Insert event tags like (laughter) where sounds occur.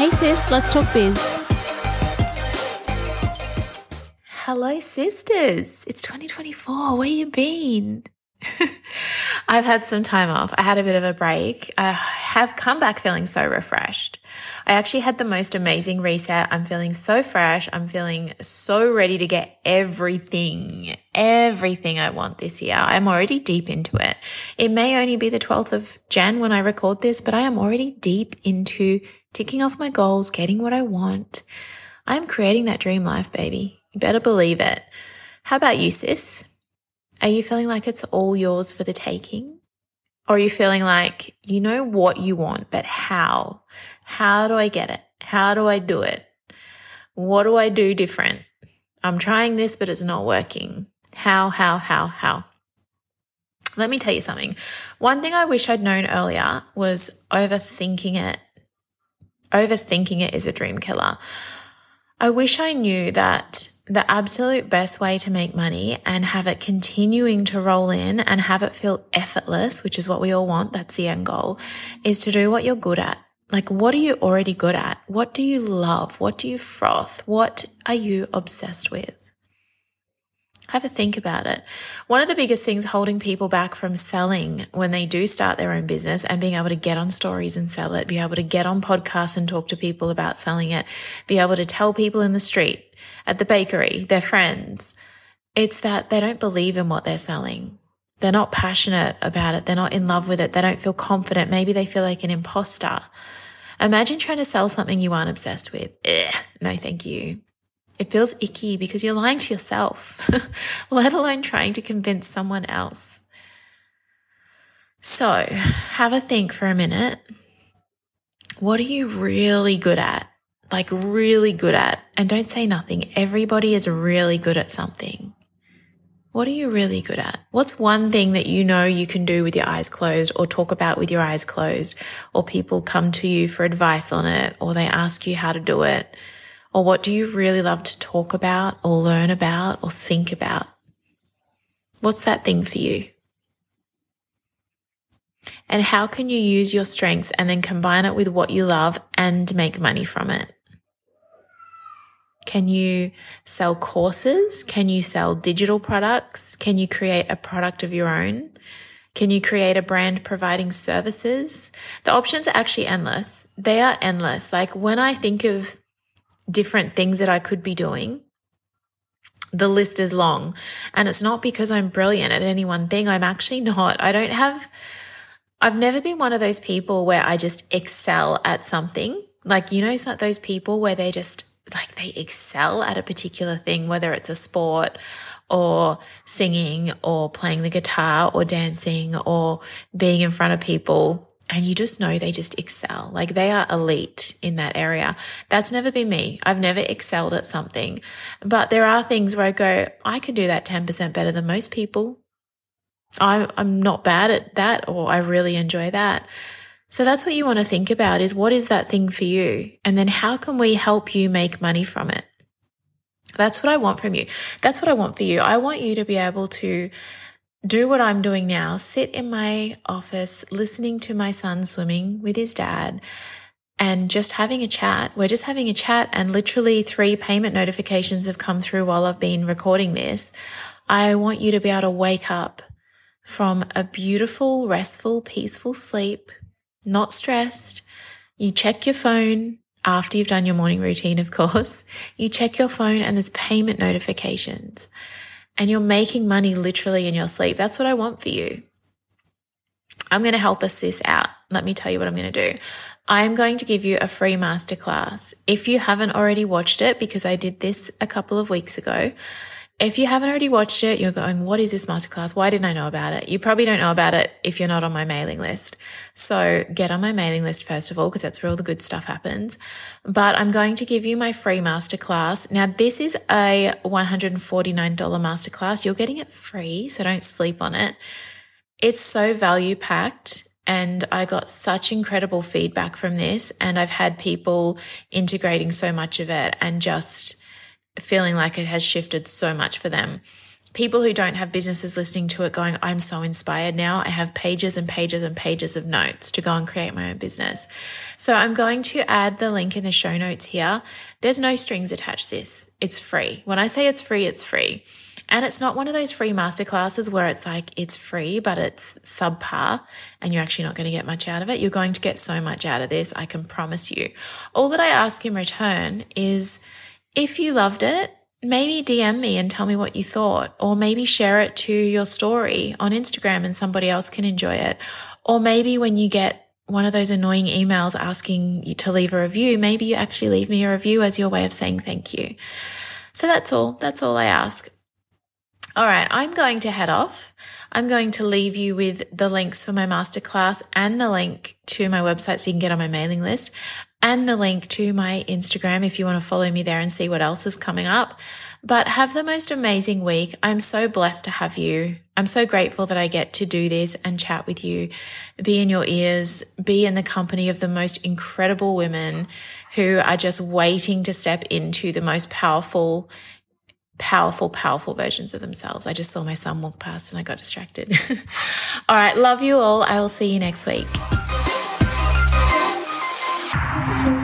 Hey sis, let's talk biz. Hello, sisters. It's 2024. Where you been? (laughs) I've had some time off. I had a bit of a break. I have come back feeling so refreshed. I actually had the most amazing reset. I'm feeling so fresh. I'm feeling so ready to get everything, everything I want this year. I'm already deep into it. It may only be the 12th of Jan when I record this, but I am already deep into ticking off my goals, getting what I want. I'm creating that dream life, baby. You better believe it. How about you, sis? Are you feeling like it's all yours for the taking? Or are you feeling like you know what you want, but how? How do I get it? How do I do it? What do I do different? I'm trying this, but it's not working. How, how, how, how? Let me tell you something. One thing I wish I'd known earlier was overthinking it. Overthinking it is a dream killer. I wish I knew that the absolute best way to make money and have it continuing to roll in and have it feel effortless, which is what we all want. That's the end goal is to do what you're good at. Like, what are you already good at? What do you love? What do you froth? What are you obsessed with? Have a think about it. One of the biggest things holding people back from selling when they do start their own business and being able to get on stories and sell it, be able to get on podcasts and talk to people about selling it, be able to tell people in the street, at the bakery, their friends. It's that they don't believe in what they're selling. They're not passionate about it. They're not in love with it. They don't feel confident. Maybe they feel like an imposter. Imagine trying to sell something you aren't obsessed with. Ugh, no, thank you. It feels icky because you're lying to yourself, (laughs) let alone trying to convince someone else. So have a think for a minute. What are you really good at? like really good at, and don't say nothing. Everybody is really good at something. What are you really good at? What's one thing that you know you can do with your eyes closed or talk about with your eyes closed or people come to you for advice on it or they ask you how to do it? Or what do you really love to talk about or learn about or think about? What's that thing for you? And how can you use your strengths and then combine it with what you love and make money from it? Can you sell courses? Can you sell digital products? Can you create a product of your own? Can you create a brand providing services? The options are actually endless. They are endless. Like when I think of different things that I could be doing, the list is long. And it's not because I'm brilliant at any one thing. I'm actually not. I don't have, I've never been one of those people where I just excel at something. Like, you know, those people where they just like they excel at a particular thing, whether it's a sport or singing or playing the guitar or dancing or being in front of people. And you just know they just excel. Like they are elite in that area. That's never been me. I've never excelled at something, but there are things where I go, I can do that 10% better than most people. I'm, I'm not bad at that or I really enjoy that. So that's what you want to think about is what is that thing for you? And then how can we help you make money from it? That's what I want from you. That's what I want for you. I want you to be able to do what I'm doing now, sit in my office listening to my son swimming with his dad and just having a chat. We're just having a chat and literally three payment notifications have come through while I've been recording this. I want you to be able to wake up from a beautiful, restful, peaceful sleep not stressed. You check your phone after you've done your morning routine, of course. (laughs) You check your phone and there's payment notifications and you're making money literally in your sleep. That's what I want for you. I'm going to help us this out. Let me tell you what I'm going to do. I am going to give you a free masterclass. If you haven't already watched it, because I did this a couple of weeks ago, if you haven't already watched it, you're going, what is this masterclass? Why didn't I know about it? You probably don't know about it if you're not on my mailing list. So get on my mailing list first of all, because that's where all the good stuff happens. But I'm going to give you my free masterclass. Now, this is a $149 masterclass. You're getting it free, so don't sleep on it. It's so value packed. And I got such incredible feedback from this. And I've had people integrating so much of it and just feeling like it has shifted so much for them. people who don't have businesses listening to it going, I'm so inspired now. I have pages and pages and pages of notes to go and create my own business. So I'm going to add the link in the show notes here. There's no strings attached this. It's free. When I say it's free, it's free. And it's not one of those free masterclasses where it's like, it's free, but it's subpar and you're actually not going to get much out of it. You're going to get so much out of this. I can promise you. All that I ask in return is if you loved it, maybe DM me and tell me what you thought, or maybe share it to your story on Instagram and somebody else can enjoy it. Or maybe when you get one of those annoying emails asking you to leave a review, maybe you actually leave me a review as your way of saying thank you. So that's all. That's all I ask. All right, I'm going to head off. I'm going to leave you with the links for my masterclass and the link to my website so you can get on my mailing list and the link to my Instagram if you want to follow me there and see what else is coming up. But have the most amazing week. I'm so blessed to have you. I'm so grateful that I get to do this and chat with you, be in your ears, be in the company of the most incredible women who are just waiting to step into the most powerful powerful, powerful versions of themselves. I just saw my son walk past and I got distracted. (laughs) all right. Love you all. I will see you next week. Thank you.